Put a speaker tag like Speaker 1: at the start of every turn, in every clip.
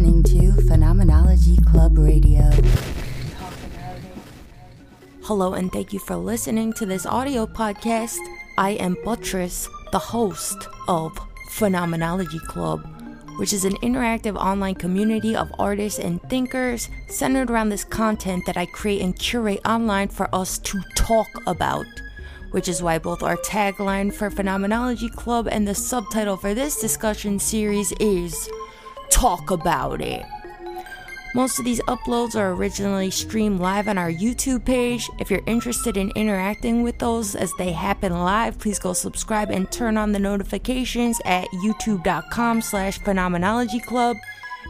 Speaker 1: listening to Phenomenology Club Radio.
Speaker 2: Hello, and thank you for listening to this audio podcast. I am Buttress, the host of Phenomenology Club, which is an interactive online community of artists and thinkers centered around this content that I create and curate online for us to talk about which is why both our tagline for Phenomenology Club and the subtitle for this discussion series is Talk About It. Most of these uploads are originally streamed live on our YouTube page. If you're interested in interacting with those as they happen live, please go subscribe and turn on the notifications at youtube.com slash phenomenology club.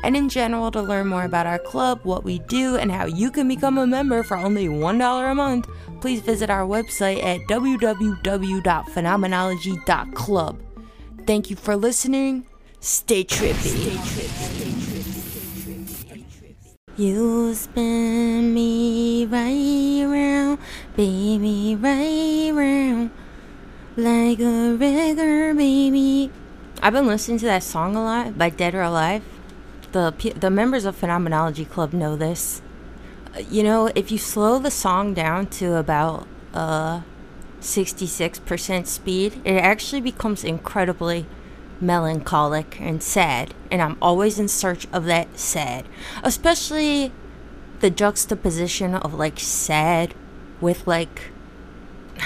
Speaker 2: And in general, to learn more about our club, what we do, and how you can become a member for only $1 a month, please visit our website at www.phenomenology.club. Thank you for listening. Stay trippy. You spin me right round, baby, right round, like a regular baby. I've been listening to that song a lot by Dead or Alive. The the members of Phenomenology Club know this. Uh, you know, if you slow the song down to about uh 66% speed, it actually becomes incredibly melancholic and sad, and I'm always in search of that sad. Especially the juxtaposition of like sad with like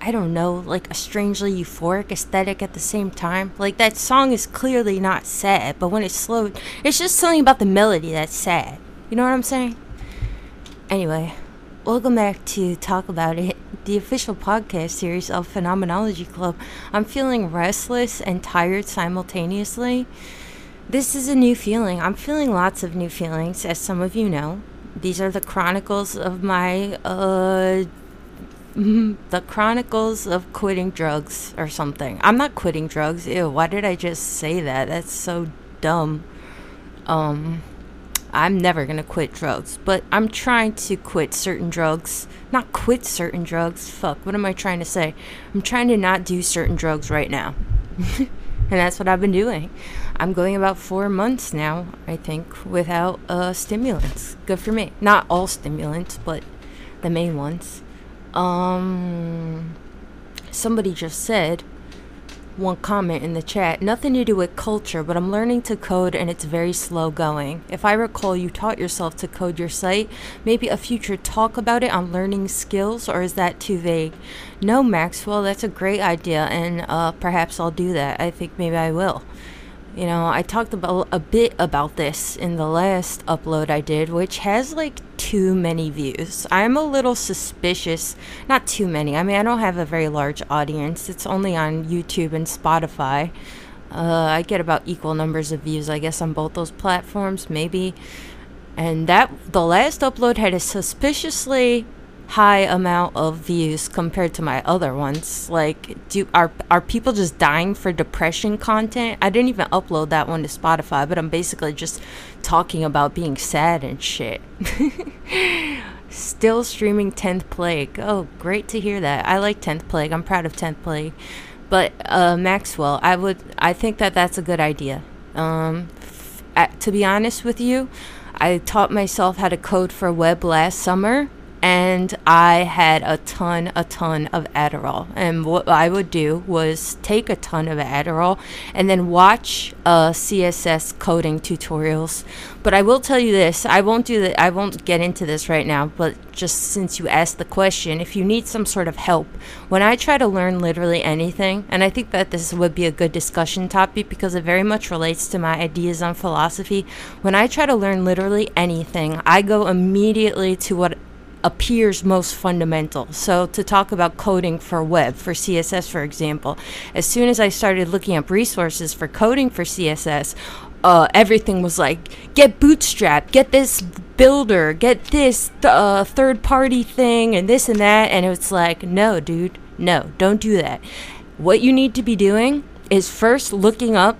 Speaker 2: I don't know, like a strangely euphoric aesthetic at the same time. Like that song is clearly not sad, but when it's slowed, it's just something about the melody that's sad. You know what I'm saying? Anyway, welcome back to Talk About It, the official podcast series of Phenomenology Club. I'm feeling restless and tired simultaneously. This is a new feeling. I'm feeling lots of new feelings, as some of you know. These are the chronicles of my uh the Chronicles of Quitting Drugs or something. I'm not quitting drugs. Ew, why did I just say that? That's so dumb. Um, I'm never gonna quit drugs, but I'm trying to quit certain drugs. Not quit certain drugs. Fuck, what am I trying to say? I'm trying to not do certain drugs right now. and that's what I've been doing. I'm going about four months now, I think, without uh, stimulants. Good for me. Not all stimulants, but the main ones. Um, somebody just said one comment in the chat nothing to do with culture, but I'm learning to code and it's very slow going. If I recall, you taught yourself to code your site. Maybe a future talk about it on learning skills, or is that too vague? No, Maxwell, that's a great idea, and uh, perhaps I'll do that. I think maybe I will. You know, I talked about a bit about this in the last upload I did, which has like too many views. I'm a little suspicious. Not too many. I mean, I don't have a very large audience. It's only on YouTube and Spotify. Uh, I get about equal numbers of views, I guess, on both those platforms, maybe. And that the last upload had a suspiciously high amount of views compared to my other ones. Like, do are are people just dying for depression content? I didn't even upload that one to Spotify, but I'm basically just talking about being sad and shit. Still streaming 10th Plague. Oh, great to hear that. I like 10th Plague. I'm proud of 10th Plague. But uh, Maxwell, I would I think that that's a good idea. Um, f- at, to be honest with you, I taught myself how to code for web last summer and I had a ton, a ton of Adderall. And what I would do was take a ton of Adderall and then watch uh, CSS coding tutorials. But I will tell you this: I won't do that. I won't get into this right now. But just since you asked the question, if you need some sort of help, when I try to learn literally anything, and I think that this would be a good discussion topic because it very much relates to my ideas on philosophy. When I try to learn literally anything, I go immediately to what appears most fundamental. So, to talk about coding for web, for CSS, for example, as soon as I started looking up resources for coding for CSS, uh, everything was like, get Bootstrap, get this builder, get this th- uh, third party thing, and this and that. And it's like, no, dude, no, don't do that. What you need to be doing is first looking up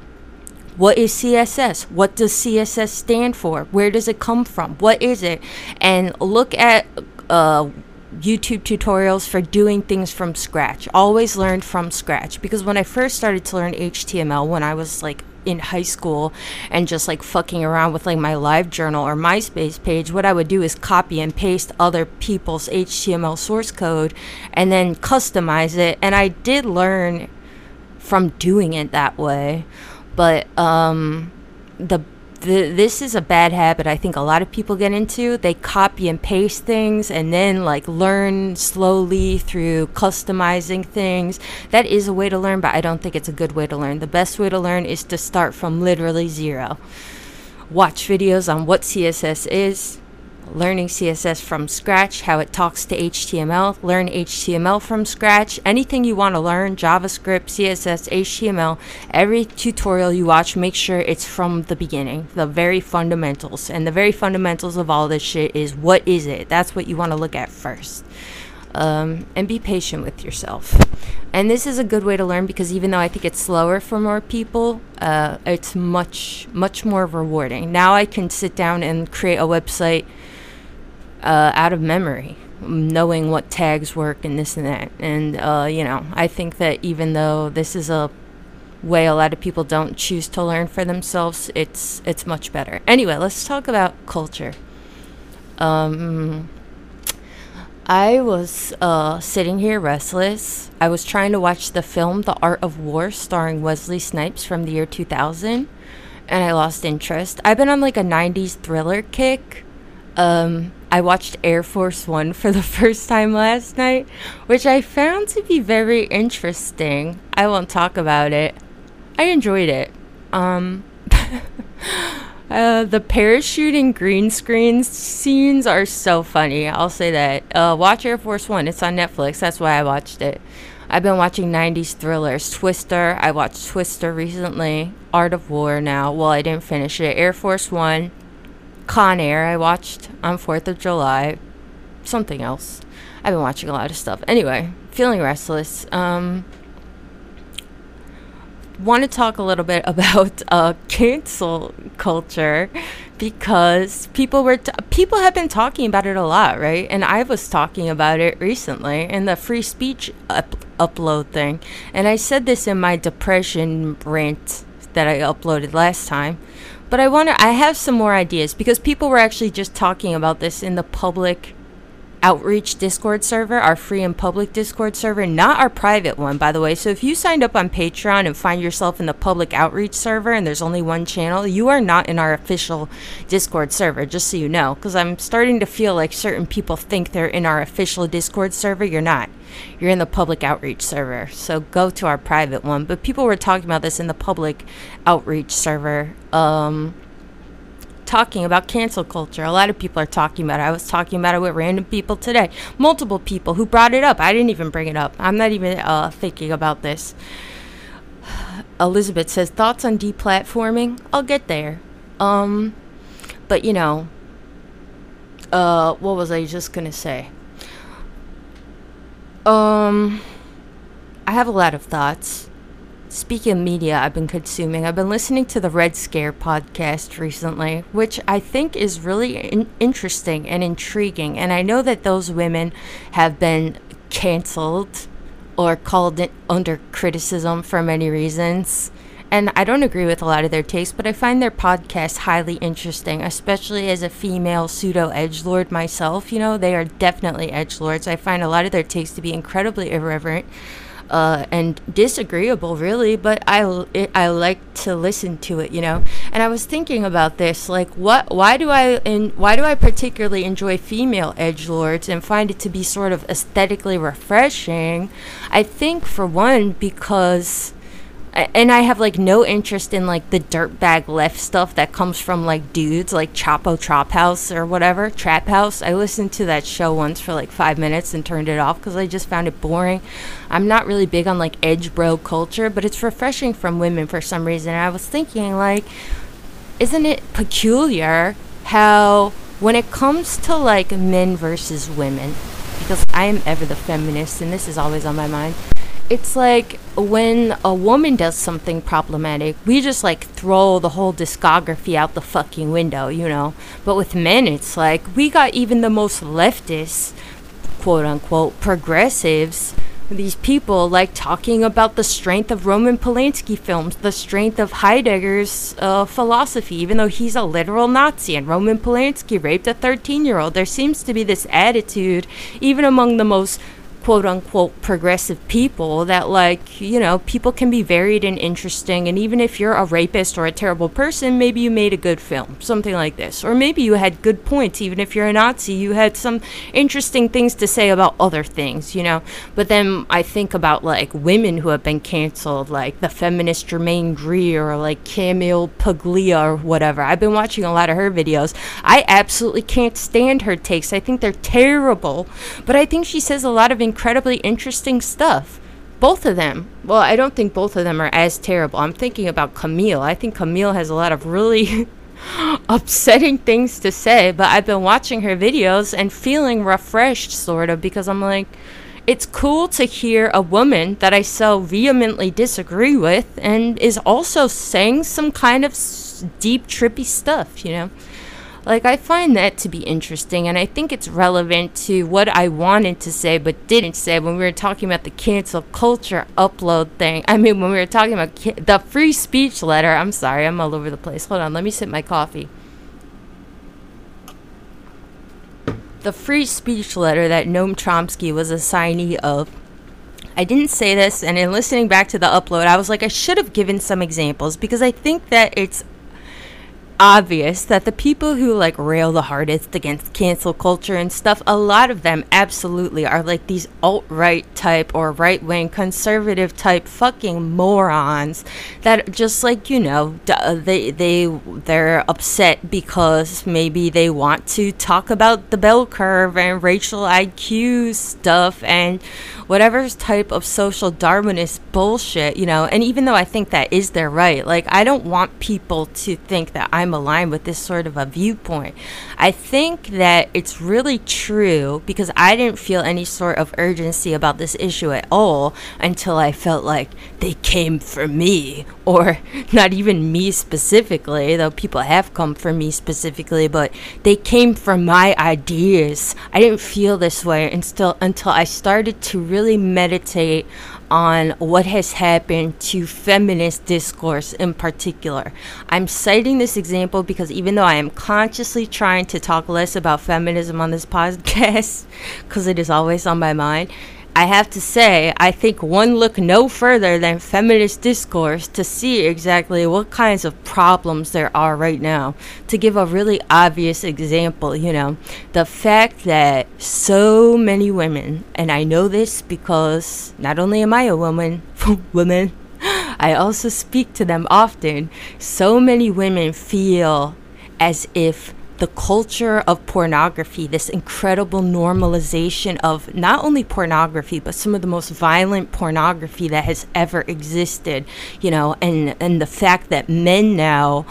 Speaker 2: what is CSS? What does CSS stand for? Where does it come from? What is it? And look at uh, YouTube tutorials for doing things from scratch. Always learn from scratch because when I first started to learn HTML when I was like in high school and just like fucking around with like my live journal or MySpace page, what I would do is copy and paste other people's HTML source code and then customize it. And I did learn from doing it that way. But um, the this is a bad habit I think a lot of people get into. They copy and paste things and then like learn slowly through customizing things. That is a way to learn, but I don't think it's a good way to learn. The best way to learn is to start from literally zero. Watch videos on what CSS is, learning CSS from scratch, how it talks to HTML, learn HTML from scratch, anything you want to learn, JavaScript, CSS, HTML, every tutorial you watch, make sure it's from the beginning, the very fundamentals. And the very fundamentals of all this shit is what is it? That's what you want to look at first. Um, and be patient with yourself. And this is a good way to learn because even though I think it's slower for more people, uh, it's much, much more rewarding. Now I can sit down and create a website uh, out of memory, knowing what tags work and this and that. And, uh, you know, I think that even though this is a way a lot of people don't choose to learn for themselves, it's it's much better. Anyway, let's talk about culture. Um, I was uh, sitting here restless. I was trying to watch the film The Art of War starring Wesley Snipes from the year 2000 and I lost interest. I've been on like a 90s thriller kick. Um, I watched Air Force One for the first time last night, which I found to be very interesting. I won't talk about it. I enjoyed it. Um, uh, the parachuting green screen scenes are so funny. I'll say that. Uh, watch Air Force One. It's on Netflix. That's why I watched it. I've been watching 90s thrillers. Twister. I watched Twister recently. Art of War now. Well, I didn't finish it. Air Force One. Con Air, I watched on 4th of July. Something else. I've been watching a lot of stuff. Anyway, feeling restless. Um, want to talk a little bit about uh, cancel culture because people were t- people have been talking about it a lot, right? And I was talking about it recently in the free speech up- upload thing, and I said this in my depression rant that I uploaded last time. But I wonder, I have some more ideas because people were actually just talking about this in the public outreach Discord server, our free and public Discord server, not our private one, by the way. So if you signed up on Patreon and find yourself in the public outreach server and there's only one channel, you are not in our official Discord server, just so you know. Because I'm starting to feel like certain people think they're in our official Discord server. You're not. You're in the public outreach server. So go to our private one. But people were talking about this in the public outreach server. Um, talking about cancel culture. A lot of people are talking about it. I was talking about it with random people today. Multiple people who brought it up. I didn't even bring it up. I'm not even uh, thinking about this. Elizabeth says thoughts on deplatforming. I'll get there. Um, but you know, uh, what was I just gonna say? Um, I have a lot of thoughts. Speaking of media, I've been consuming. I've been listening to the Red Scare podcast recently, which I think is really in- interesting and intriguing. And I know that those women have been canceled or called under criticism for many reasons. And I don't agree with a lot of their takes, but I find their podcast highly interesting, especially as a female pseudo edge lord myself. You know, they are definitely edge lords. I find a lot of their takes to be incredibly irreverent uh, and disagreeable, really. But I it, I like to listen to it, you know. And I was thinking about this, like, what? Why do I and why do I particularly enjoy female edge lords and find it to be sort of aesthetically refreshing? I think for one because and I have like no interest in like the dirtbag left stuff that comes from like dudes like Chapo Trap House or whatever Trap House. I listened to that show once for like five minutes and turned it off because I just found it boring. I'm not really big on like edge bro culture, but it's refreshing from women for some reason. And I was thinking like, isn't it peculiar how when it comes to like men versus women, because I am ever the feminist and this is always on my mind it's like when a woman does something problematic, we just like throw the whole discography out the fucking window, you know. But with men, it's like we got even the most leftist, quote unquote, progressives these people like talking about the strength of Roman Polanski films, the strength of Heidegger's uh, philosophy, even though he's a literal Nazi and Roman Polanski raped a 13 year old. There seems to be this attitude, even among the most quote unquote progressive people that like you know people can be varied and interesting and even if you're a rapist or a terrible person maybe you made a good film something like this. Or maybe you had good points even if you're a nazi you had some interesting things to say about other things you know? But then i think about like women who have been canceled like the feminist germaine greer or like camille paglia or whatever. I've been watching a lot of her videos. I absolutely can't stand her takes. I think they're terrible but i think she says a lot of incredibly interesting stuff. Both of them. Well, I don't think both of them are as terrible. I'm thinking about Camille. I think Camille has a lot of really upsetting things to say, but I've been watching her videos and feeling refreshed, sort of, because I'm like, it's cool to hear a woman that I so vehemently disagree with and is also saying some kind of deep, trippy stuff, you know? Like, I find that to be interesting, and I think it's relevant to what I wanted to say but didn't say when we were talking about the cancel culture upload thing. I mean, when we were talking about ca- the free speech letter. I'm sorry, I'm all over the place. Hold on, let me sip my coffee. The free speech letter that Noam Chomsky was a signee of. I didn't say this, and in listening back to the upload, I was like, I should have given some examples because I think that it's obvious that the people who like rail the hardest against cancel culture and stuff, a lot of them absolutely are like these alt right type or right wing conservative type fucking morons that just like you know uh, they they they're upset because maybe they want to talk about the bell curve and racial IQ stuff and whatever type of social Darwinist bullshit, you know. And even though I think that is their right, like I don't want people to think that I'm aligned with this sort of a viewpoint. I think that it's really true because I didn't feel any sort of urgency about this issue at all until I felt like they came for me, or not even me specifically, though people have come for me specifically, but they came for my ideas. I didn't feel this way until until I started to really meditate on what has happened to feminist discourse in particular. I'm citing this example because even though I am consciously trying to talk less about feminism on this podcast, because it is always on my mind, I have to say, I think one look no further than feminist discourse to see exactly what kinds of problems there are right now. To give a really obvious example, you know, the fact that so many women, and I know this because not only am I a woman, woman, I also speak to them often. So many women feel as if the culture of pornography, this incredible normalization of not only pornography, but some of the most violent pornography that has ever existed, you know, and, and the fact that men now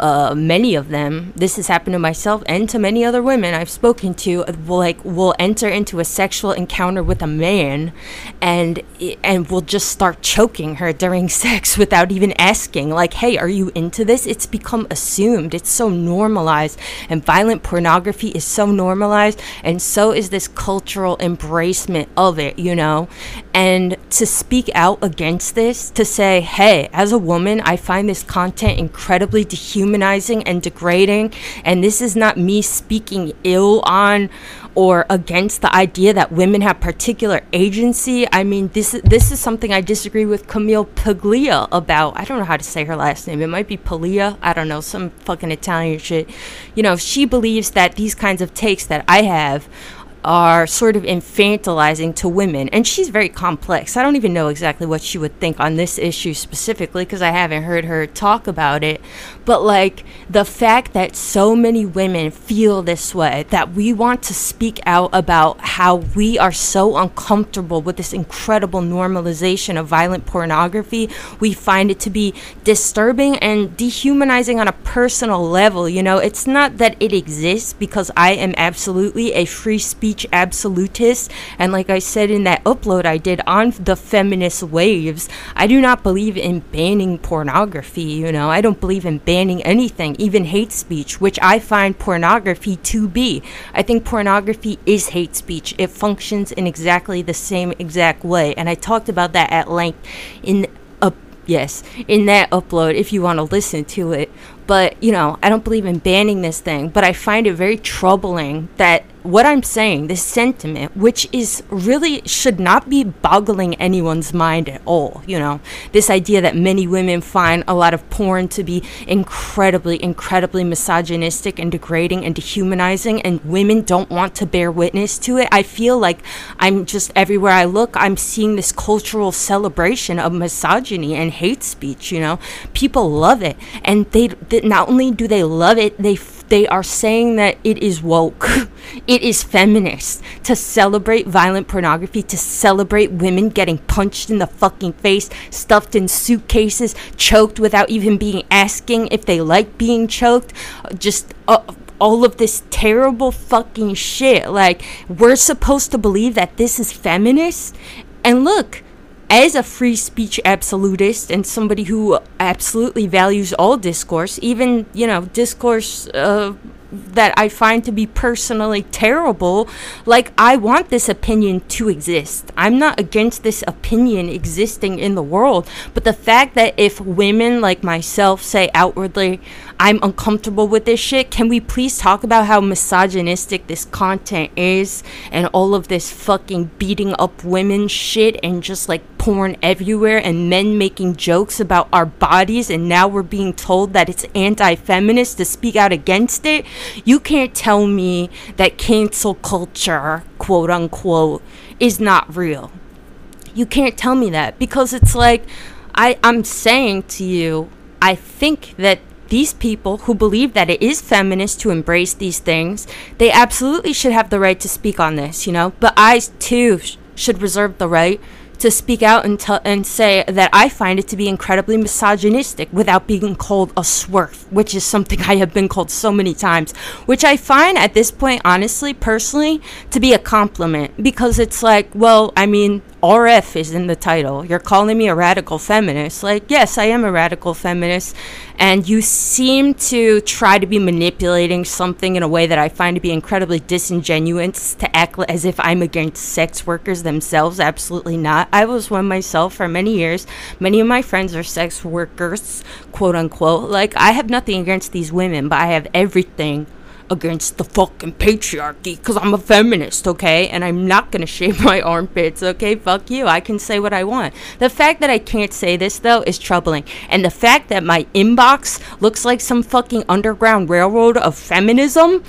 Speaker 2: uh, many of them, this has happened to myself and to many other women I've spoken to, uh, will like will enter into a sexual encounter with a man, and and will just start choking her during sex without even asking, like, "Hey, are you into this?" It's become assumed. It's so normalized, and violent pornography is so normalized, and so is this cultural embracement of it. You know, and to speak out against this, to say, "Hey, as a woman, I find this content incredibly dehumanizing." Dehumanizing and degrading. And this is not me speaking ill on or against the idea that women have particular agency. I mean, this this is something I disagree with Camille Paglia about. I don't know how to say her last name. It might be Paglia. I don't know, some fucking Italian shit. You know, she believes that these kinds of takes that I have are sort of infantilizing to women. And she's very complex. I don't even know exactly what she would think on this issue specifically because I haven't heard her talk about it. But like the fact that so many women feel this way, that we want to speak out about how we are so uncomfortable with this incredible normalization of violent pornography, we find it to be disturbing and dehumanizing on a personal level. You know, it's not that it exists because I am absolutely a free speech speech absolutists. And like I said in that upload I did on the feminist waves, I do not believe in banning pornography, you know. I don't believe in banning anything, even hate speech, which I find pornography to be. I think pornography is hate speech. It functions in exactly the same exact way. And I talked about that at length in a yes, in that upload if you want to listen to it. But, you know, I don't believe in banning this thing, but I find it very troubling that what I'm saying, this sentiment, which is really should not be boggling anyone's mind at all, you know, this idea that many women find a lot of porn to be incredibly, incredibly misogynistic and degrading and dehumanizing, and women don't want to bear witness to it. I feel like I'm just everywhere I look, I'm seeing this cultural celebration of misogyny and hate speech, you know, people love it, and they, not only do they love it, they they are saying that it is woke. it is feminist to celebrate violent pornography, to celebrate women getting punched in the fucking face, stuffed in suitcases, choked without even being asking if they like being choked. Just uh, all of this terrible fucking shit. Like, we're supposed to believe that this is feminist? And look, as a free speech absolutist and somebody who absolutely values all discourse, even, you know, discourse uh, that I find to be personally terrible, like, I want this opinion to exist. I'm not against this opinion existing in the world, but the fact that if women like myself say outwardly, I'm uncomfortable with this shit. Can we please talk about how misogynistic this content is and all of this fucking beating up women shit and just like porn everywhere and men making jokes about our bodies and now we're being told that it's anti-feminist to speak out against it? You can't tell me that cancel culture, quote unquote, is not real. You can't tell me that because it's like I I'm saying to you I think that these people who believe that it is feminist to embrace these things, they absolutely should have the right to speak on this, you know? But I too sh- should reserve the right to speak out and, and say that I find it to be incredibly misogynistic without being called a swerf, which is something I have been called so many times, which I find at this point, honestly, personally, to be a compliment because it's like, well, I mean, RF is in the title. You're calling me a radical feminist. Like, yes, I am a radical feminist. And you seem to try to be manipulating something in a way that I find to be incredibly disingenuous to act as if I'm against sex workers themselves. Absolutely not. I was one myself for many years. Many of my friends are sex workers, quote unquote. Like, I have nothing against these women, but I have everything against the fucking patriarchy because I'm a feminist, okay? And I'm not gonna shave my armpits, okay? Fuck you. I can say what I want. The fact that I can't say this, though, is troubling. And the fact that my inbox looks like some fucking underground railroad of feminism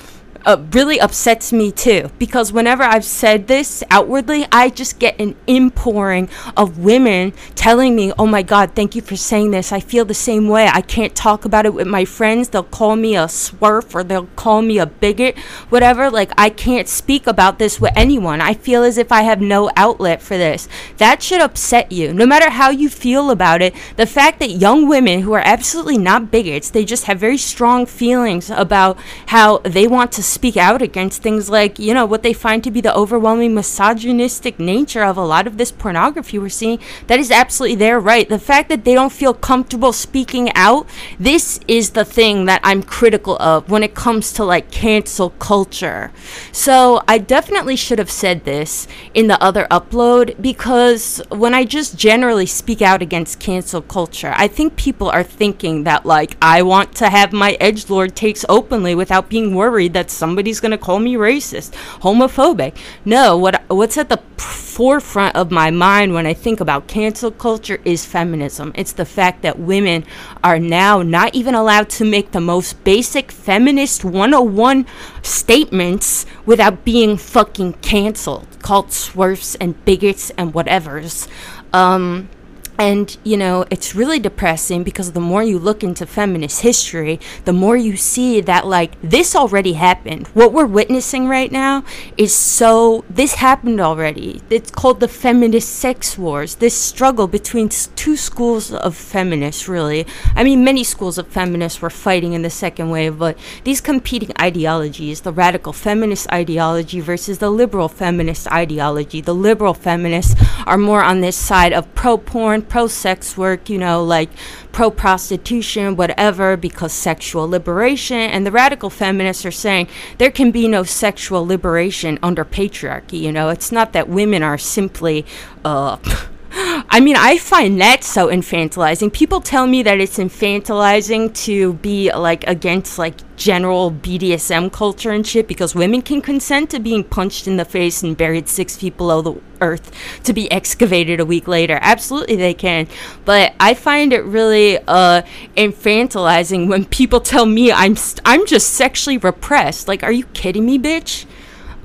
Speaker 2: uh, really upsets me too because whenever I've said this outwardly, I just get an impouring of women telling me, "Oh my God, thank you for saying this. I feel the same way. I can't talk about it with my friends. They'll call me a swerf or they'll call me a bigot, whatever. Like I can't speak about this with anyone. I feel as if I have no outlet for this. That should upset you, no matter how you feel about it. The fact that young women who are absolutely not bigots, they just have very strong feelings about how they want to speak out against things like, you know, what they find to be the overwhelming misogynistic nature of a lot of this pornography we're seeing, that is absolutely their right. The fact that they don't feel comfortable speaking out, this is the thing that I'm critical of when it comes to like cancel culture. So I definitely should have said this in the other upload because when I just generally speak out against cancel culture, I think people are thinking that like I want to have my edge lord takes openly without being worried that somebody's going to call me racist, homophobic. No, what what's at the forefront of my mind when I think about cancel culture is feminism. It's the fact that women are now not even allowed to make the most basic feminist 101 statements without being fucking canceled, called swerfs and bigots and whatevers. Um, And, you know, it's really depressing because the more you look into feminist history, the more you see that, like, this already happened. What we're witnessing right now is so, this happened already. It's called the feminist sex wars, this struggle between two schools of feminists, really. I mean, many schools of feminists were fighting in the second wave, but these competing ideologies, the radical feminist ideology versus the liberal feminist ideology, the liberal feminists are more on this side of pro porn pro sex work, you know, like pro prostitution, whatever, because sexual liberation. And the radical feminists are saying there can be no sexual liberation under patriarchy. You know, it's not that women are simply, uh, I mean, I find that so infantilizing. People tell me that it's infantilizing to be like against like general BDSM culture and shit because women can consent to being punched in the face and buried six feet below the earth to be excavated a week later. Absolutely, they can. But I find it really uh, infantilizing when people tell me I'm st- I'm just sexually repressed. Like, are you kidding me, bitch?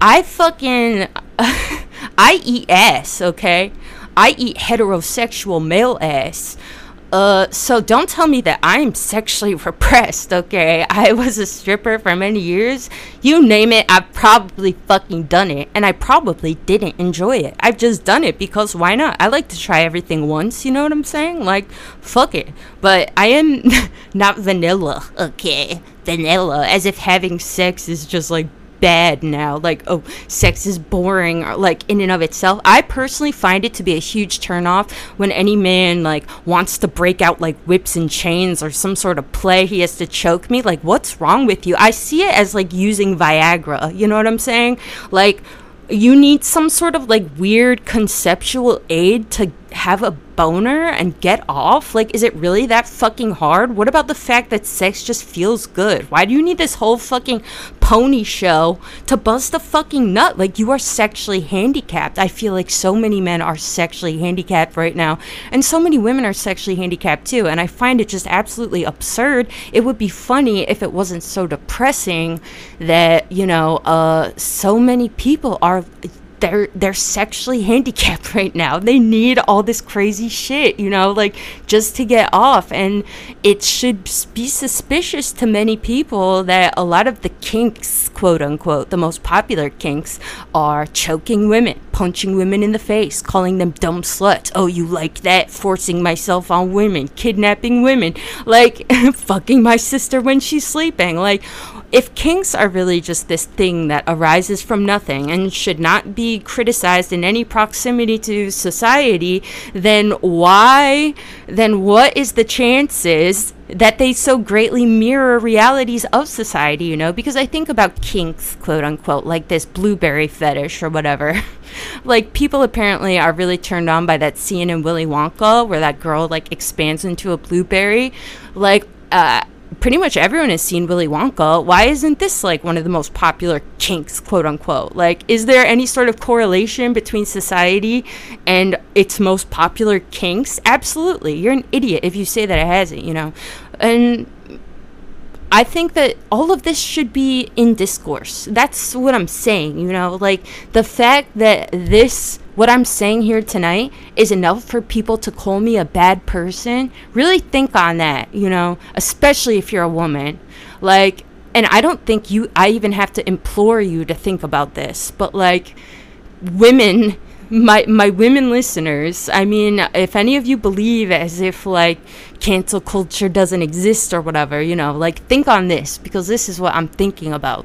Speaker 2: I fucking I eat ass, okay? I eat heterosexual male ass. Uh, so don't tell me that I'm sexually repressed, okay? I was a stripper for many years. You name it, I've probably fucking done it. And I probably didn't enjoy it. I've just done it because why not? I like to try everything once, you know what I'm saying? Like, fuck it. But I am not vanilla, okay? Vanilla, as if having sex is just like bad now. Like oh sex is boring or like in and of itself. I personally find it to be a huge turnoff when any man like wants to break out like whips and chains or some sort of play. He has to choke me. Like what's wrong with you? I see it as like using viagra. You know what i'm saying? Like you need some sort of like weird conceptual aid to have a boner and get off? Like, is it really that fucking hard? What about the fact that sex just feels good? Why do you need this whole fucking pony show to bust a fucking nut? Like, you are sexually handicapped. I feel like so many men are sexually handicapped right now, and so many women are sexually handicapped too. And I find it just absolutely absurd. It would be funny if it wasn't so depressing that, you know, uh, so many people are they're they're sexually handicapped right now. They need all this crazy shit, you know, like just to get off. And it should be suspicious to many people that a lot of the kinks, quote unquote, the most popular kinks are choking women, punching women in the face, calling them dumb sluts. Oh, you like that? Forcing myself on women, kidnapping women, like fucking my sister when she's sleeping. Like if kinks are really just this thing that arises from nothing and should not be criticized in any proximity to society, then why, then what is the chances that they so greatly mirror realities of society, you know? Because I think about kinks, quote unquote, like this blueberry fetish or whatever. like people apparently are really turned on by that scene in Willy Wonka where that girl like expands into a blueberry. Like, uh, pretty much everyone has seen Willy Wonka. Why isn't this like one of the most popular kinks, quote unquote? Like, is there any sort of correlation between society and its most popular kinks? Absolutely. You're an idiot if you say that it hasn't, you know? And I think that all of this should be in discourse. That's what I'm saying, you know? Like, the fact that this what I'm saying here tonight is enough for people to call me a bad person, really think on that, you know, especially if you're a woman. Like, and I don't think you, I even have to implore you to think about this, but like, women my my women listeners i mean if any of you believe as if like cancel culture doesn't exist or whatever you know like think on this because this is what i'm thinking about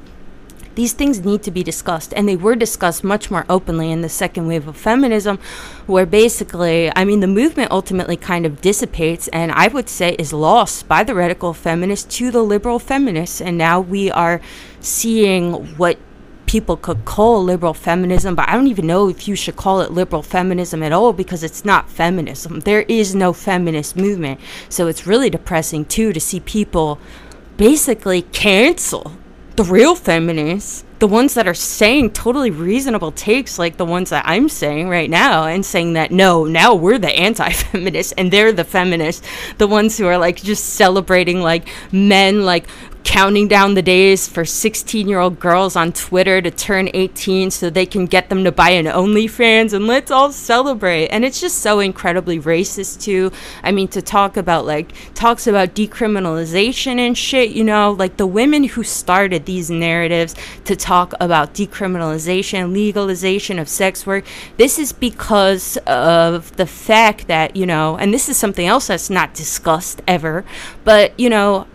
Speaker 2: these things need to be discussed, and they were discussed much more openly in the second wave of feminism, where basically, I mean, the movement ultimately kind of dissipates, and I would say is lost by the radical feminists to the liberal feminists, and now we are seeing what people could call liberal feminism, but I don't even know if you should call it liberal feminism at all because it's not feminism. There is no feminist movement. So it's really depressing too to see people basically cancel the real feminists, the ones that are saying totally reasonable takes like the ones that I'm saying right now and saying that no, now we're the anti-feminists and they're the feminists, the ones who are like just celebrating like men like counting down the days for 16 year old girls on Twitter to turn 18 so they can get them to buy an OnlyFans and let's all celebrate. And it's just so incredibly racist, too. I mean, to talk about like talks about decriminalization and shit, you know, like the women who started these narratives to talk about decriminalization, legalization of sex work, this is because of the fact that, you know, and this is something else that's not discussed ever, but, you know,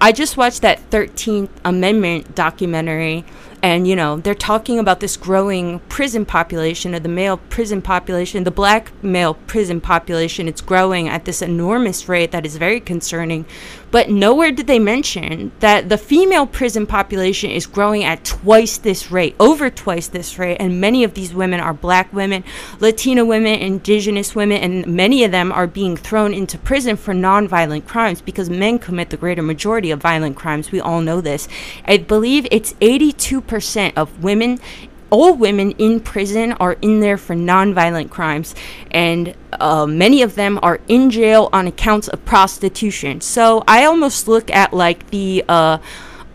Speaker 2: I just watched that 13th Amendment documentary, and you know, they're talking about this growing prison population of the male prison population, the black male prison population. It's growing at this enormous rate that is very concerning. But nowhere did they mention that the female prison population is growing at twice this rate, over twice this rate, and many of these women are black women, Latina women, indigenous women, and many of them are being thrown into prison for nonviolent crimes because men commit the greater majority of violent crimes. We all know this. I believe it's 82% of women all women in prison are in there for nonviolent crimes, and uh, many of them are in jail on accounts of prostitution. So I almost look at like the uh,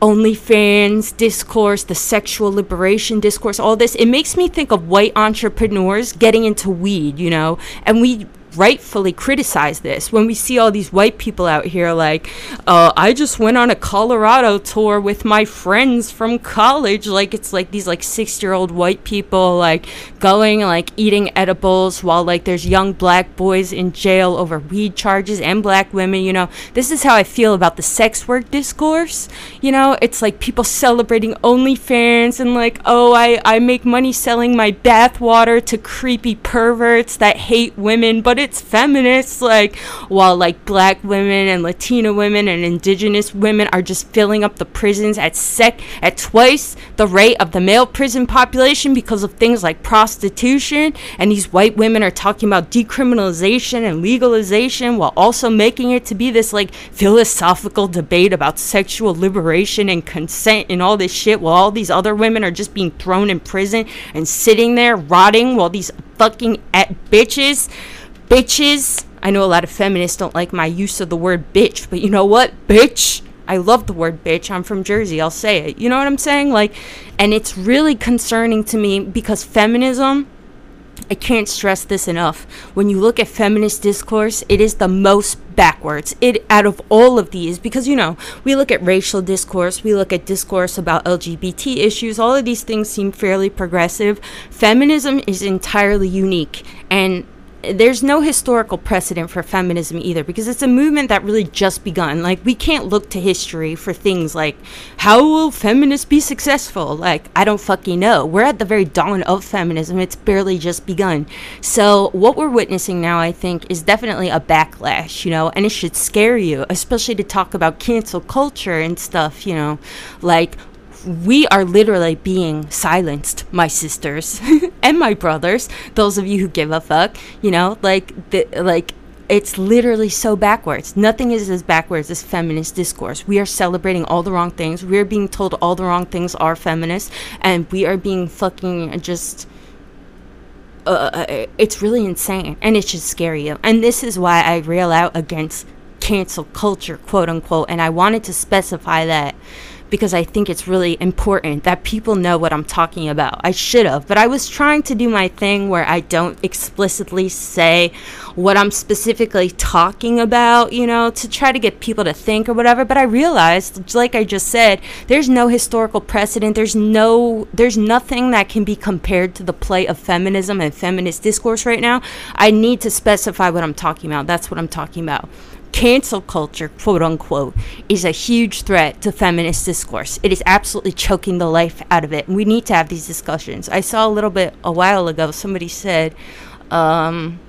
Speaker 2: OnlyFans discourse, the sexual liberation discourse, all this. It makes me think of white entrepreneurs getting into weed, you know, and we rightfully criticize this. When we see all these white people out here like uh, i just went on a colorado tour with my friends from college. Like it's like these like six year old white people like going like eating edibles while like there's young black boys in jail over weed charges and black women you know? This is how i feel about the sex work discourse. You know it's like people celebrating onlyfans and like oh i i make money selling my bath water to creepy perverts that hate women but it's feminists like while like black women and latina women and indigenous women are just filling up the prisons at sec at twice the rate of the male prison population because of things like prostitution. And these white women are talking about decriminalization and legalization while also making it to be this like philosophical debate about sexual liberation and consent and all this shit while all these other women are just being thrown in prison and sitting there rotting while these fucking bitches bitches. I know a lot of feminists don't like my use of the word bitch, but you know what? Bitch. I love the word bitch. I'm from Jersey. I'll say it. You know what I'm saying? Like, and it's really concerning to me because feminism, I can't stress this enough. When you look at feminist discourse, it is the most backwards. It out of all of these because you know, we look at racial discourse, we look at discourse about LGBT issues, all of these things seem fairly progressive. Feminism is entirely unique and there's no historical precedent for feminism either because it's a movement that really just begun. Like we can't look to history for things like how will feminists be successful? Like I don't fucking know. We're at the very dawn of feminism. It's barely just begun. So what we're witnessing now I think is definitely a backlash, you know, and it should scare you, especially to talk about cancel culture and stuff, you know. Like we are literally being silenced, my sisters and my brothers. Those of you who give a fuck, you know, like the like it's literally so backwards. Nothing is as backwards as feminist discourse. We are celebrating all the wrong things. We are being told all the wrong things are feminist, and we are being fucking just. Uh, uh it's really insane, and it should scare you. And this is why I rail out against cancel culture, quote unquote. And I wanted to specify that because I think it's really important that people know what I'm talking about. I should have, but I was trying to do my thing where I don't explicitly say what I'm specifically talking about, you know, to try to get people to think or whatever. But I realized, like I just said, there's no historical precedent. There's no, there's nothing that can be compared to the play of feminism and feminist discourse right now. I need to specify what I'm talking about. That's what I'm talking about cancel culture, quote unquote, is a huge threat to feminist discourse. It is absolutely choking the life out of it. And we need to have these discussions. I saw a little bit a while ago, somebody said, um,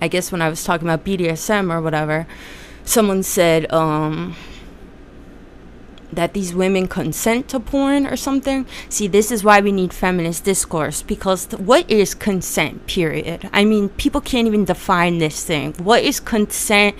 Speaker 2: I guess when I was talking about BDSM or whatever, someone said, um, that these women consent to porn or something. See, this is why we need feminist discourse because th- what is consent, period? I mean, people can't even define this thing. What is consent?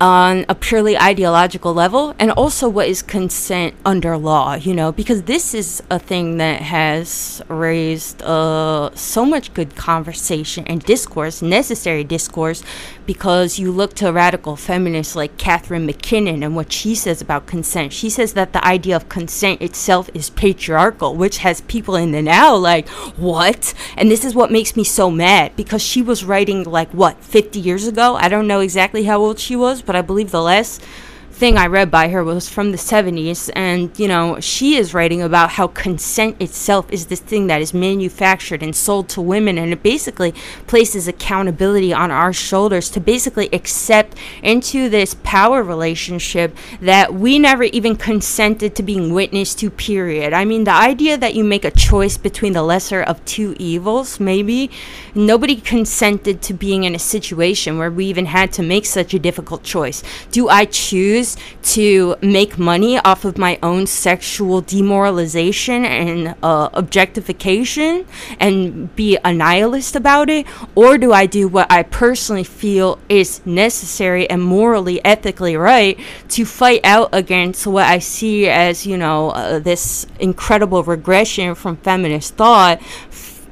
Speaker 2: on a purely ideological level and also what is consent under law you know because this is a thing that has raised uh, so much good conversation and discourse necessary discourse because you look to radical feminists like Catharine MacKinnon and what she says about consent. She says that the idea of consent itself is patriarchal, which has people in the now like, what? And this is what makes me so mad because she was writing like, what, 50 years ago? I don't know exactly how old she was, but I believe the last thing I read by her was from the 70s, and you know, she is writing about how consent itself is this thing that is manufactured and sold to women, and it basically places accountability on our shoulders to basically accept into this power relationship that we never even consented to being witness to, period. I mean, the idea that you make a choice between the lesser of two evils, maybe nobody consented to being in a situation where we even had to make such a difficult choice. Do I choose? To make money off of my own sexual demoralization and uh, objectification and be a nihilist about it? Or do I do what I personally feel is necessary and morally, ethically right to fight out against what I see as, you know, uh, this incredible regression from feminist thought?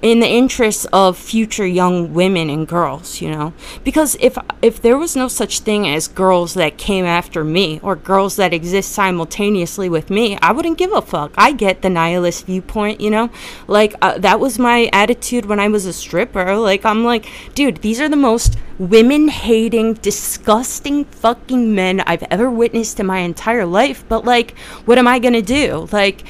Speaker 2: In the interests of future young women and girls, you know? Because if if there was no such thing as girls that came after me or girls that exist simultaneously with me, I wouldn't give a fuck. I get the nihilist viewpoint, you know? Like uh, that was my attitude when I was a stripper. Like I'm like, dude, these are the most women hating, disgusting fucking men I've ever witnessed in my entire life, but like what am I going to do? Like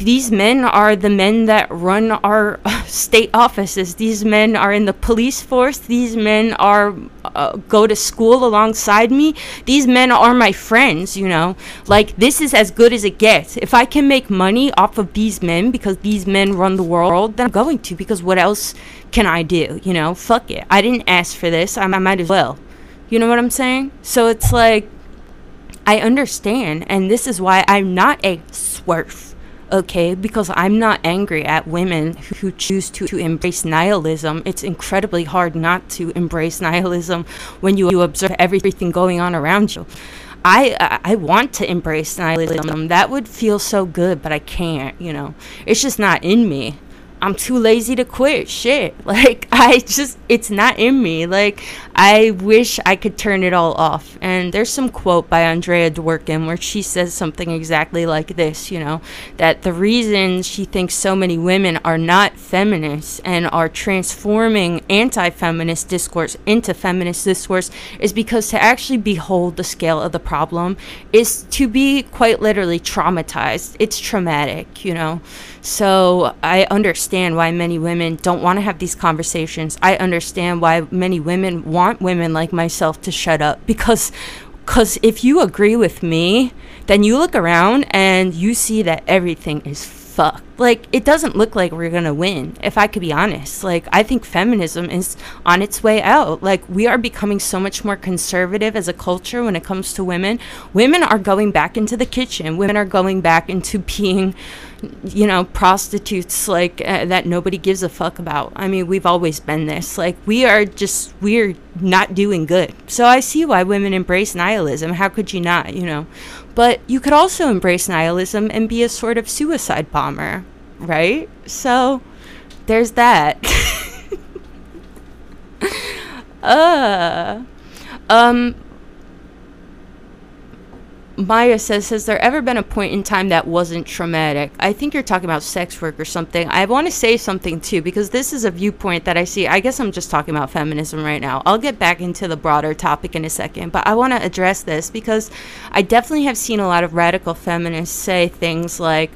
Speaker 2: these men are the men that run our state offices. These men are in the police force. These men are uh, go to school alongside me. These men are my friends, you know. Like this is as good as it gets. If I can make money off of these men because these men run the world, then I'm going to because what else can I do, you know? Fuck it. I didn't ask for this. I, I might as well. You know what I'm saying? So it's like I understand and this is why I'm not a swerf okay? Because I'm not angry at women who choose to, to embrace nihilism. It's incredibly hard not to embrace nihilism when you, you observe everything going on around you. I I want to embrace nihilism. That would feel so good, but I can't, you know. It's just not in me. I'm too lazy to quit. Shit. Like, I just, it's not in me. Like, I wish I could turn it all off. And there's some quote by Andrea Dworkin where she says something exactly like this, you know, that the reason she thinks so many women are not feminists and are transforming anti feminist discourse into feminist discourse is because to actually behold the scale of the problem is to be quite literally traumatized. It's traumatic, you know. So I understand why many women don't want to have these conversations. I understand why many women want women like myself to shut up because cuz if you agree with me, then you look around and you see that everything is fucked. Like, it doesn't look like we're gonna win, if I could be honest. Like, I think feminism is on its way out. Like, we are becoming so much more conservative as a culture when it comes to women. Women are going back into the kitchen, women are going back into being you know, prostitutes like uh, that nobody gives a fuck about. I mean, we've always been this. Like, we are just, we're not doing good. So I see why women embrace nihilism. How could you not, you know? But you could also embrace nihilism and be a sort of suicide bomber, right? So there's that. uh um Maya says, Has there ever been a point in time that wasn't traumatic? I think you're talking about sex work or something. I want to say something too, because this is a viewpoint that I see. I guess I'm just talking about feminism right now. I'll get back into the broader topic in a second, but I want to address this because I definitely have seen a lot of radical feminists say things like,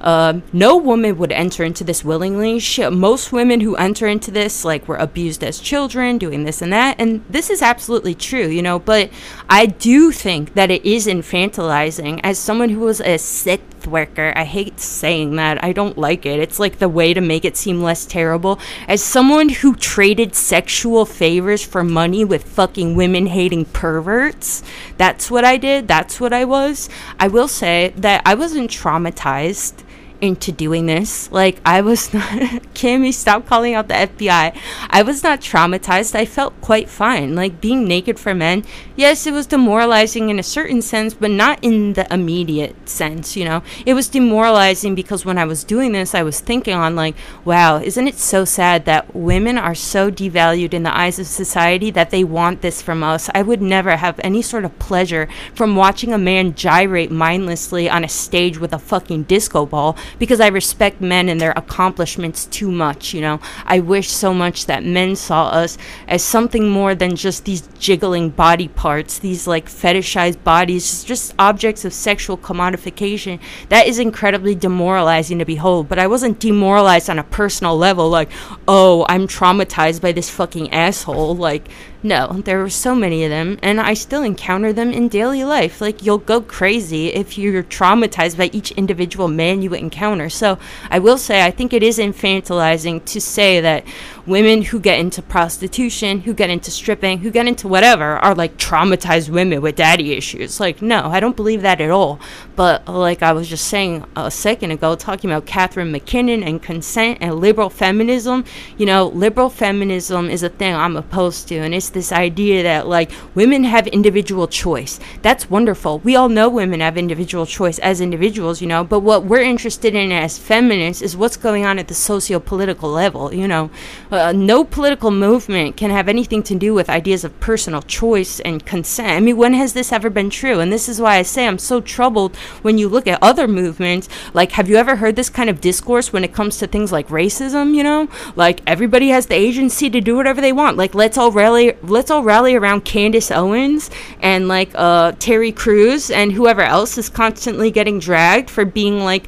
Speaker 2: uh, no woman would enter into this willingly. She, most women who enter into this, like, were abused as children, doing this and that. And this is absolutely true, you know. But I do think that it is infantilizing. As someone who was a sex worker, I hate saying that. I don't like it. It's like the way to make it seem less terrible. As someone who traded sexual favors for money with fucking women hating perverts, that's what I did. That's what I was. I will say that I wasn't traumatized into doing this. Like, I was not, Kimmy, stop calling out the FBI. I was not traumatized. I felt quite fine. Like, being naked for men, yes, it was demoralizing in a certain sense, but not in the immediate sense, you know? It was demoralizing because when I was doing this, I was thinking on, like, wow, isn't it so sad that women are so devalued in the eyes of society that they want this from us? I would never have any sort of pleasure from watching a man gyrate mindlessly on a stage with a fucking disco ball because I respect men and their accomplishments too much, you know. I wish so much that men saw us as something more than just these jiggling body parts, these like fetishized bodies, just objects of sexual commodification. That is incredibly demoralizing to behold, but I wasn't demoralized on a personal level like, "Oh, I'm traumatized by this fucking asshole." Like no, there were so many of them, and I still encounter them in daily life. Like, you'll go crazy if you're traumatized by each individual man you encounter. So, I will say, I think it is infantilizing to say that women who get into prostitution, who get into stripping, who get into whatever are like traumatized women with daddy issues. Like, no, I don't believe that at all. But, like I was just saying a second ago, talking about Catharine MacKinnon and consent and liberal feminism, you know, liberal feminism is a thing I'm opposed to, and it's this idea that like women have individual choice. That's wonderful. We all know women have individual choice as individuals, you know, but what we're interested in as feminists is what's going on at the socio-political level, you know. Uh, no political movement can have anything to do with ideas of personal choice and consent. I mean, when has this ever been true? And this is why I say I'm so troubled when you look at other movements. Like, have you ever heard this kind of discourse when it comes to things like racism, you know? Like, everybody has the agency to do whatever they want. Like, let's all rally let's all rally around Candace Owens and like uh, Terry Crews and whoever else is constantly getting dragged for being like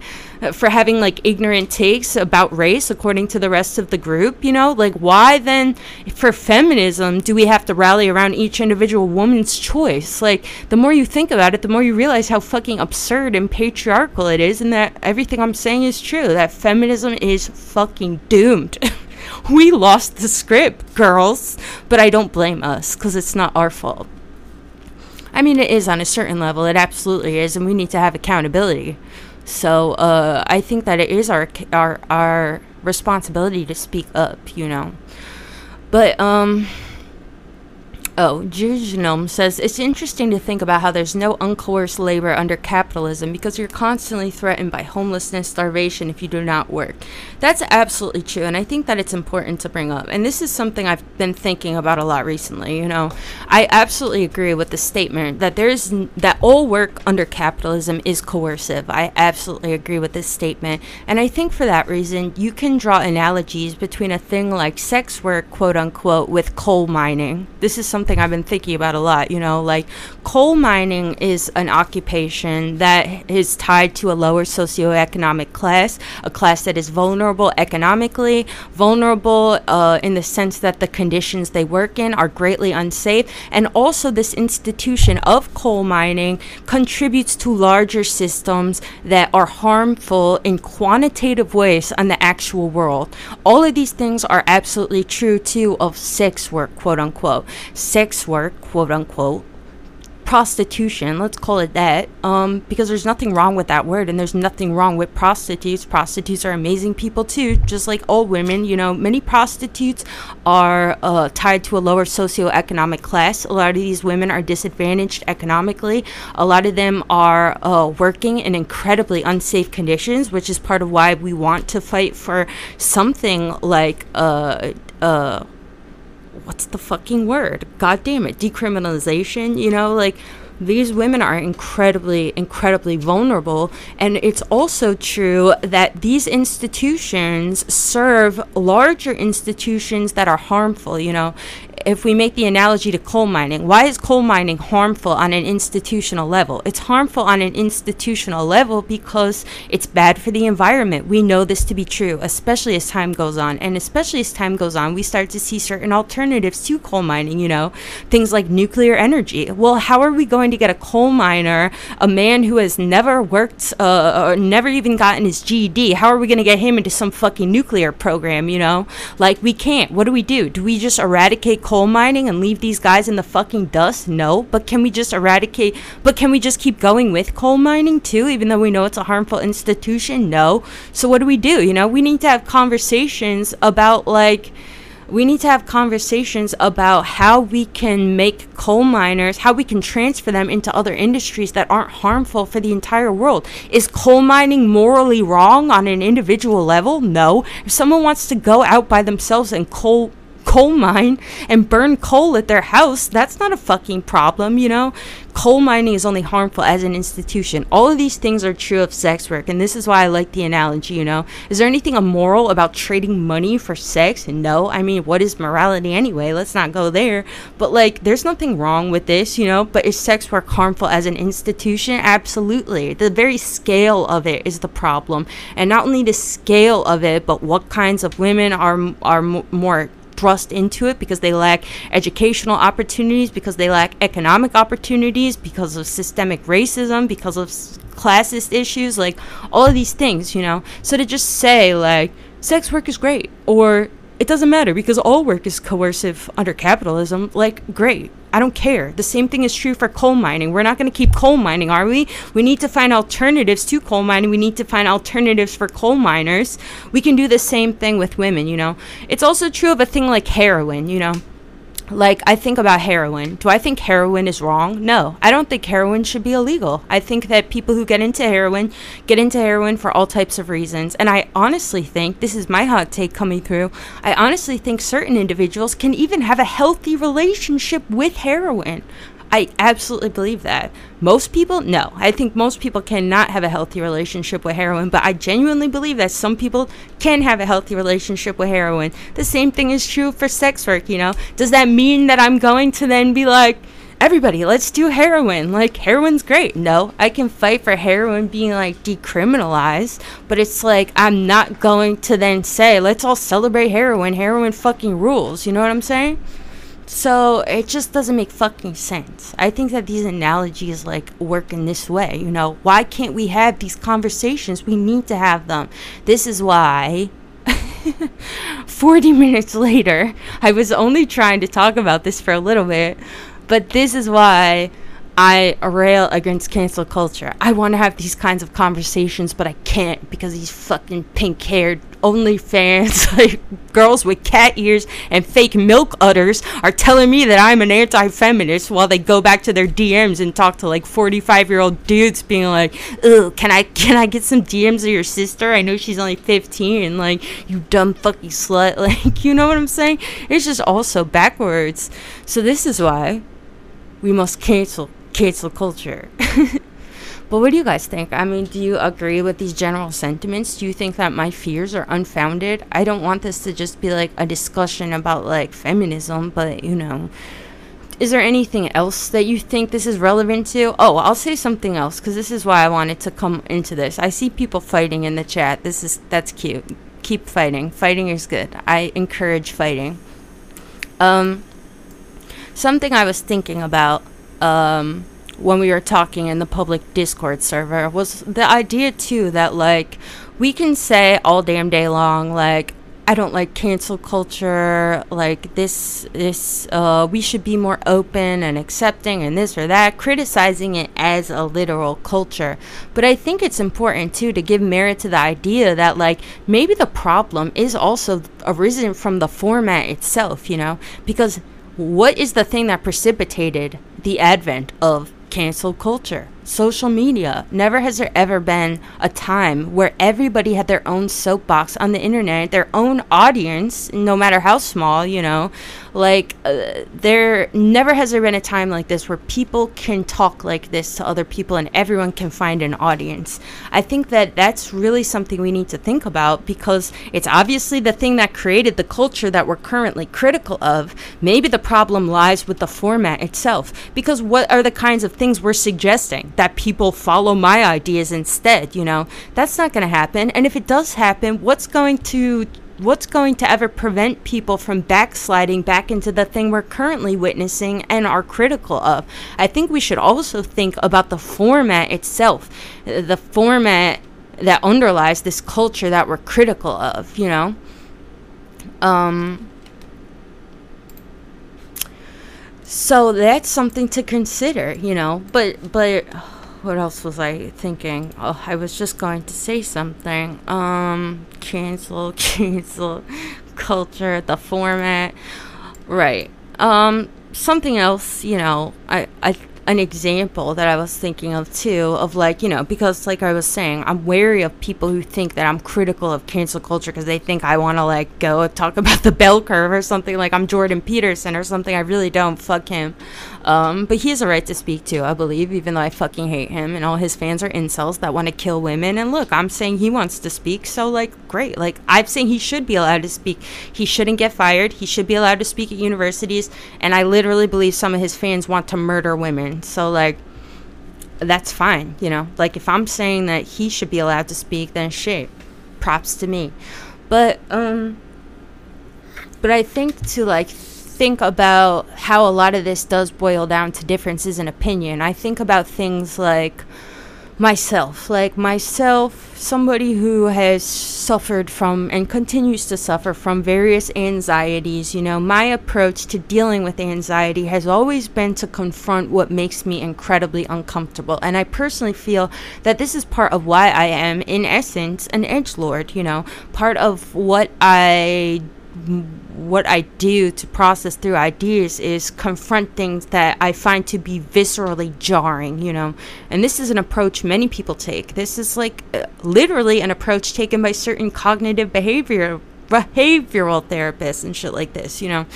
Speaker 2: for having like ignorant takes about race according to the rest of the group you know like why then for feminism do we have to rally around each individual woman's choice like the more you think about it the more you realize how fucking absurd and patriarchal it is and that everything i'm saying is true that feminism is fucking doomed we lost the script, girls. But I don't blame us because it's not our fault. I mean, it is on a certain level. It absolutely is, and we need to have accountability. So uh, I think that it is our our our responsibility to speak up. You know, but um. Oh, Genome says it's interesting to think about how there's no uncoerced labor under capitalism because you're constantly threatened by homelessness, starvation if you do not work. That's absolutely true, and I think that it's important to bring up. And this is something I've been thinking about a lot recently. You know, I absolutely agree with the statement that there's n- that all work under capitalism is coercive. I absolutely agree with this statement, and I think for that reason you can draw analogies between a thing like sex work, quote unquote, with coal mining. This is something something I've been thinking about a lot. You know, like coal mining is an occupation that is tied to a lower socioeconomic class, a class that is vulnerable economically, vulnerable uh, in the sense that the conditions they work in are greatly unsafe. And also, this institution of coal mining contributes to larger systems that are harmful in quantitative ways on the actual world. All of these things are absolutely true too of sex work, quote unquote sex work, quote unquote, prostitution, let's call it that, um, because there's nothing wrong with that word and there's nothing wrong with prostitutes. Prostitutes are amazing people too, just like all women. You know, many prostitutes are uh, tied to a lower socioeconomic class. A lot of these women are disadvantaged economically. A lot of them are uh, working in incredibly unsafe conditions, which is part of why we want to fight for something like uh, uh, what's the fucking word? God damn it, decriminalization, you know, like these women are incredibly, incredibly vulnerable. And it's also true that these institutions serve larger institutions that are harmful. You know, if we make the analogy to coal mining, why is coal mining harmful on an institutional level? It's harmful on an institutional level because it's bad for the environment. We know this to be true, especially as time goes on. And especially as time goes on, we start to see certain alternatives to coal mining, you know, things like nuclear energy. Well, how are we going to get a coal miner, a man who has never worked uh, or never even gotten his GED? How are we going to get him into some fucking nuclear program, you know? Like, we can't. What do we do? Do we just eradicate coal? Coal mining and leave these guys in the fucking dust? No. But can we just eradicate? But can we just keep going with coal mining too, even though we know it's a harmful institution? No. So what do we do? You know, we need to have conversations about like we need to have conversations about how we can make coal miners, how we can transfer them into other industries that aren't harmful for the entire world. Is coal mining morally wrong on an individual level? No. If someone wants to go out by themselves and coal coal mine and burn coal at their house, that's not a fucking problem, you know? Coal mining is only harmful as an institution. All of these things are true of sex work, and this is why I like the analogy, you know? Is there anything immoral about trading money for sex? No. I mean, what is morality anyway? Let's not go there. But, like, there's nothing wrong with this, you know? But is sex work harmful as an institution? Absolutely. The very scale of it is the problem. And not only the scale of it, but what kinds of women are, are more thrust into it because they lack educational opportunities, because they lack economic opportunities, because of systemic racism, because of classist issues, like all of these things, you know. So to just say, like, sex work is great, or it doesn't matter because all work is coercive under capitalism, like, great. I don't care. The same thing is true for coal mining. We're not going to keep coal mining, are we? We need to find alternatives to coal mining. We need to find alternatives for coal miners. We can do the same thing with women, you know. It's also true of a thing like heroin, you know like I think about heroin. Do I think heroin is wrong? No. I don't think heroin should be illegal. I think that people who get into heroin get into heroin for all types of reasons. And I honestly think this is my hot take coming through. I honestly think certain individuals can even have a healthy relationship with heroin. I absolutely believe that. Most people, no. I think most people cannot have a healthy relationship with heroin, but I genuinely believe that some people can have a healthy relationship with heroin. The same thing is true for sex work, you know? Does that mean that I'm going to then be like, everybody, let's do heroin. Like, heroin's great. No, I can fight for heroin being like decriminalized, but it's like, I'm not going to then say, let's all celebrate heroin. Heroin fucking rules. You know what I'm saying? So it just doesn't make fucking sense. I think that these analogies like work in this way. You know, why can't we have these conversations? We need to have them. This is why 40 minutes later, I was only trying to talk about this for a little bit, but this is why I rail against cancel culture. I want to have these kinds of conversations, but I can't because these fucking pink haired OnlyFans, like girls with cat ears and fake milk udders, are telling me that I'm an anti feminist while they go back to their DMs and talk to like 45 year old dudes being like, Ugh, can I, can I get some DMs of your sister? I know she's only 15. Like, you dumb fucking slut. Like, you know what I'm saying? It's just also backwards. So, this is why we must cancel cancel culture. but what do you guys think? I mean, do you agree with these general sentiments? Do you think that my fears are unfounded? I don't want this to just be like a discussion about like feminism, but you know, is there anything else that you think this is relevant to? Oh, I'll say something else because this is why I wanted to come into this. I see people fighting in the chat. This is that's cute. Keep fighting. Fighting is good. I encourage fighting. Um, something I was thinking about um, when we were talking in the public Discord server was the idea too that like we can say all damn day long like I don't like cancel culture like this this uh, we should be more open and accepting and this or that criticizing it as a literal culture. But I think it's important too to give merit to the idea that like maybe the problem is also arisen from the format itself you know? Because what is the thing that precipitated the advent of cancel culture? social media. Never has there ever been a time where everybody had their own soapbox on the internet, their own audience, no matter how small, you know. Like, uh, there never has there been a time like this where people can talk like this to other people and everyone can find an audience. I think that that's really something we need to think about because it's obviously the thing that created the culture that we're currently critical of. Maybe the problem lies with the format itself because what are the kinds of things we're suggesting? that people follow my ideas instead, you know. That's not going to happen. And if it does happen, what's going to what's going to ever prevent people from backsliding back into the thing we're currently witnessing and are critical of? I think we should also think about the format itself, the format that underlies this culture that we're critical of, you know? Um so that's something to consider, you know. But but what else was I thinking? Oh, I was just going to say something. Um, cancel, cancel, culture, the format, right? Um, something else, you know. I I an example that I was thinking of too of like, you know, because like I was saying, I'm wary of people who think that I'm critical of cancel culture because they think I want to like go talk about the bell curve or something like I'm Jordan Peterson or something. I really don't. Fuck him. Um, but he has a right to speak too, I believe, even though I fucking hate him and all his fans are incels that want to kill women. And look, I'm saying he wants to speak, so like, great. Like, I'm saying he should be allowed to speak. He shouldn't get fired. He should be allowed to speak at universities. And I literally believe some of his fans want to murder women. So, like, that's fine, you know? Like, if I'm saying that he should be allowed to speak, then shit, props to me. But, um, but I think to like think about how a lot of this does boil down to differences in opinion. I think about things like myself, like myself, somebody who has suffered from and continues to suffer from various anxieties. You know, my approach to dealing with anxiety has always been to confront what makes me incredibly uncomfortable. And I personally feel that this is part of why I am, in essence, an edge lord. You know, part of what I what I do to process through ideas is confront things that I find to be viscerally jarring, you know. And this is an approach many people take. This is like uh, literally an approach taken by certain cognitive behavior behavioral therapists and shit like this, you know.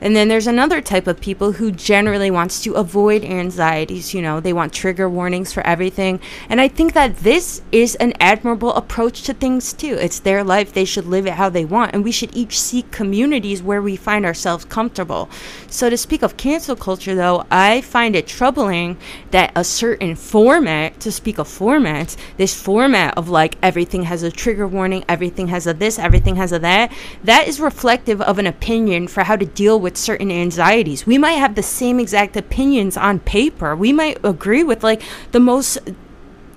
Speaker 2: And then there's another type of people who generally wants to avoid anxieties, you know, they want trigger warnings for everything. And I think that this is an admirable approach to things too. It's their life, they should live it how they want, and we should each seek communities where we find ourselves comfortable. So to speak of cancel culture though, I find it troubling that a certain format, to speak of formats, this format of like everything has a trigger warning, everything has a this, everything has a that, that is reflective of an opinion for how to deal with with certain anxieties. We might have the same exact opinions on paper. We might agree with like the most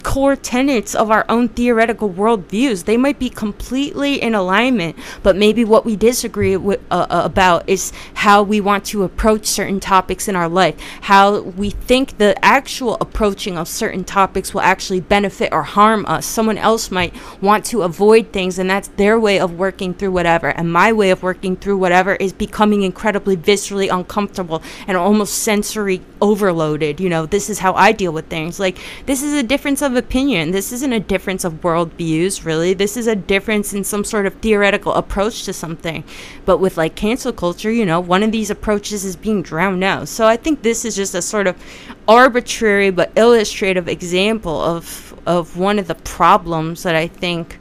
Speaker 2: core tenets of our own theoretical worldviews. They might be completely in alignment, but maybe what we disagree uh, uh, about is how we want to approach certain topics in our life, how we think the actual approaching of certain topics will actually benefit or harm us. Someone else might want to avoid things, and that's their way of working through whatever. And my way of working through whatever is becoming incredibly viscerally uncomfortable and almost sensory overloaded. You know, this is how I deal with things. Like, this is a difference of of opinion. This isn't a difference of worldviews, really. This is a difference in some sort of theoretical approach to something. But with like cancel culture, you know, one of these approaches is being drowned out. So I think this is just a sort of arbitrary but illustrative example of of one of the problems that I think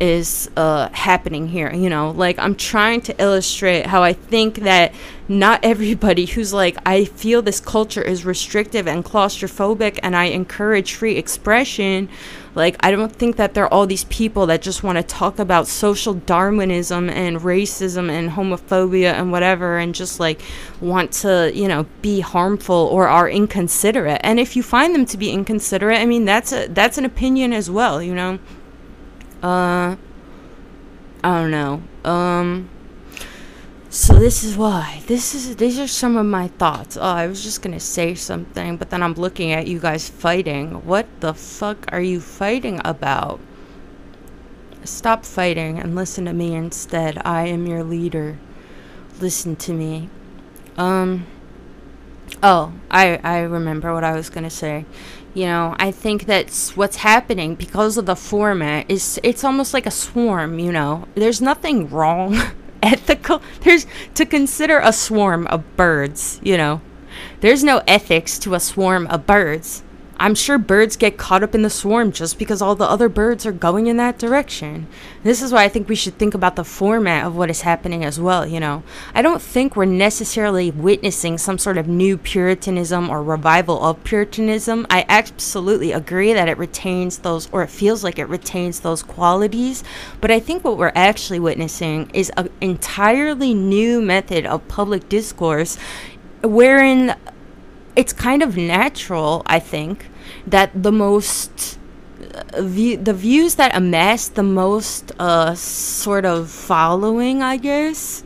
Speaker 2: is uh, happening here. You know, like I'm trying to illustrate how I think that not everybody who's like, I feel this culture is restrictive and claustrophobic and I encourage free expression. Like, I don't think that there are all these people that just want to talk about social Darwinism and racism and homophobia and whatever and just like want to, you know, be harmful or are inconsiderate. And if you find them to be inconsiderate, I mean, that's a, that's an opinion as well, you know? Uh, I don't know. Um, so this is why. This is these are some of my thoughts. Oh, I was just gonna say something, but then I'm looking at you guys fighting. What the fuck are you fighting about? Stop fighting and listen to me instead. I am your leader. Listen to me. Um. Oh, I I remember what I was gonna say. You know, I think that's what's happening because of the format is it's almost like a swarm, you know. There's nothing wrong ethical there's to consider a swarm of birds, you know. There's no ethics to a swarm of birds. I'm sure birds get caught up in the swarm just because all the other birds are going in that direction. This is why I think we should think about the format of what is happening as well, you know. I don't think we're necessarily witnessing some sort of new Puritanism or revival of Puritanism. I absolutely agree that it retains those, or it feels like it retains those qualities, but I think what we're actually witnessing is an entirely new method of public discourse wherein it's kind of natural, I think, that the most uh, view, the views that amass the most uh, sort of following, I guess,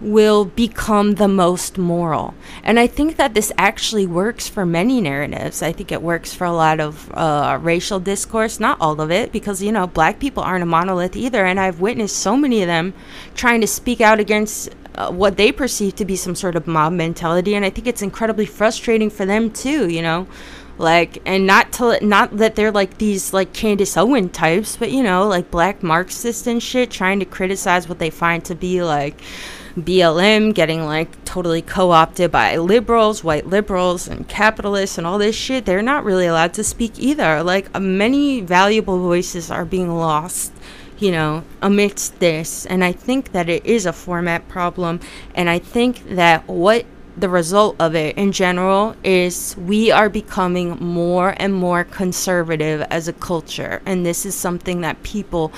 Speaker 2: will become the most moral. And I think that this actually works for many narratives. I think it works for a lot of uh, racial discourse, not all of it, because, you know, black people aren't a monolith either. And I've witnessed so many of them trying to speak out against uh, what they perceive to be some sort of mob mentality. And I think it's incredibly frustrating for them, too, you know like and not to not that they're like these like Candace Owen types, but you know, like black Marxists and shit trying to criticize what they find to be like BLM getting like totally co opted by liberals, white liberals, and capitalists, and all this shit, they're not really allowed to speak either. Like, uh, many valuable voices are being lost, you know, amidst this. And I think that it is a format problem. And I think that what the result of it in general is we are becoming more and more conservative as a culture. And this is something that people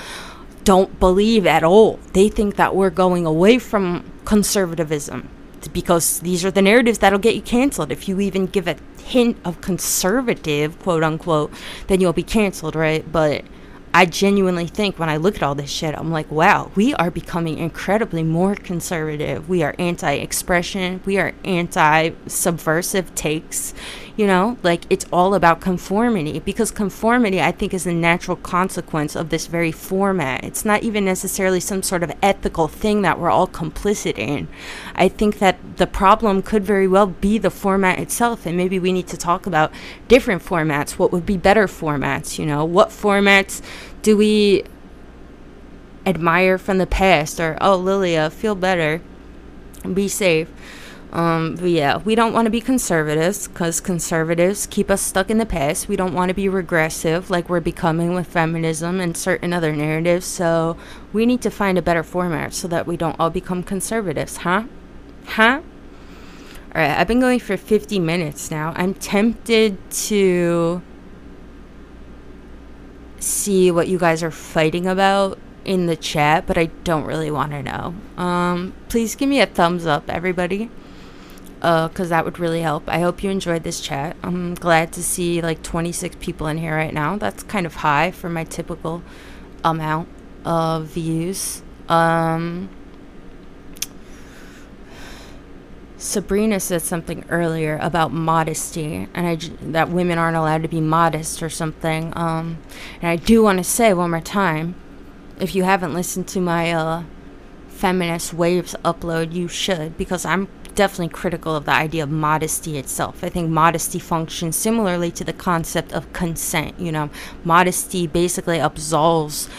Speaker 2: don't believe at all. They think that we're going away from conservatism because these are the narratives that'll get you canceled. If you even give a hint of conservative, quote unquote, then you'll be canceled, right? But I genuinely think when I look at all this shit, I'm like, wow, we are becoming incredibly more conservative. We are anti expression. We are anti subversive takes. You know, like it's all about conformity because conformity, I think, is a natural consequence of this very format. It's not even necessarily some sort of ethical thing that we're all complicit in. I think that the problem could very well be the format itself, and maybe we need to talk about different formats. What would be better formats? You know, what formats do we admire from the past? Or, oh, Lilia, feel better, be safe um, but yeah, we don't want to be conservatives because conservatives keep us stuck in the past. We don't want to be regressive like we're becoming with feminism and certain other narratives. So we need to find a better format so that we don't all become conservatives, huh? Huh? All right, I've been going for 50 minutes now. I'm tempted to see what you guys are fighting about in the chat, but I don't really want to know. Um, please give me a thumbs up, everybody because uh, that would really help. I hope you enjoyed this chat. I'm glad to see like 26 people in here right now. That's kind of high for my typical amount of views. Um, Sabrina said something earlier about modesty, and I that women aren't allowed to be modest or something. Um, and I do want to say one more time, if you haven't listened to my uh, feminist waves upload, you should because I'm definitely critical of the idea of modesty itself. I think modesty functions similarly to the concept of consent. You know, modesty basically absolves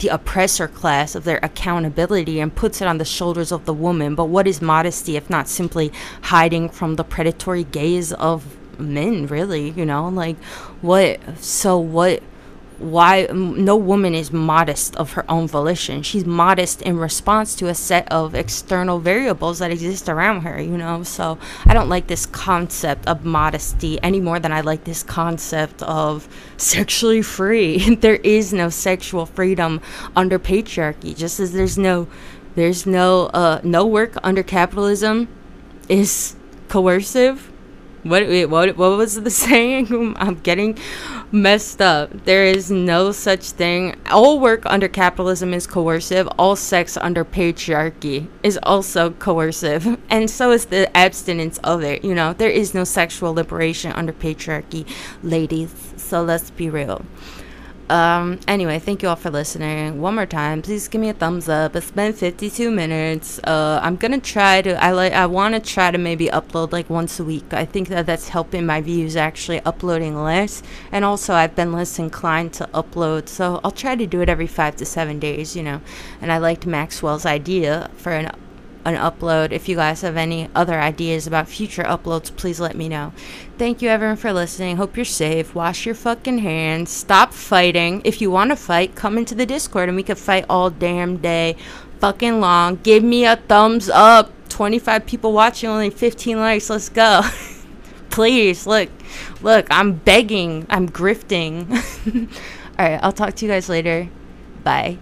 Speaker 2: the oppressor class of their accountability and puts it on the shoulders of the woman. But what is modesty if not simply hiding from the predatory gaze of men, really? You know, like what? So what? Why no woman is modest of her own volition. She's modest in response to a set of external variables that exist around her, you know. So I don't like this concept of modesty any more than I like this concept of sexually free. there is no sexual freedom under patriarchy, just as there's no there's no uh no work under capitalism is coercive what what what was the saying? I'm getting messed up. There is no such thing. All work under capitalism is coercive. All sex under patriarchy is also coercive, and so is the abstinence of it. You know, there is no sexual liberation under patriarchy, ladies. So let's be real. Um, anyway, thank you all for listening. One more time, please give me a thumbs up. It's been 52 minutes. Uh, I'm gonna try to. I like. I want to try to maybe upload like once a week. I think that that's helping my views actually uploading less, and also I've been less inclined to upload. So I'll try to do it every five to seven days. You know, and I liked Maxwell's idea for an an upload. If you guys have any other ideas about future uploads, please let me know. Thank you everyone for listening. Hope you're safe. Wash your fucking hands. Stop fighting. If you want to fight, come into the Discord and we could fight all damn day. Fucking long. Give me a thumbs up. 25 people watching, only 15 likes. Let's go. please, look. Look, I'm begging. I'm grifting. all right, I'll talk to you guys later. Bye.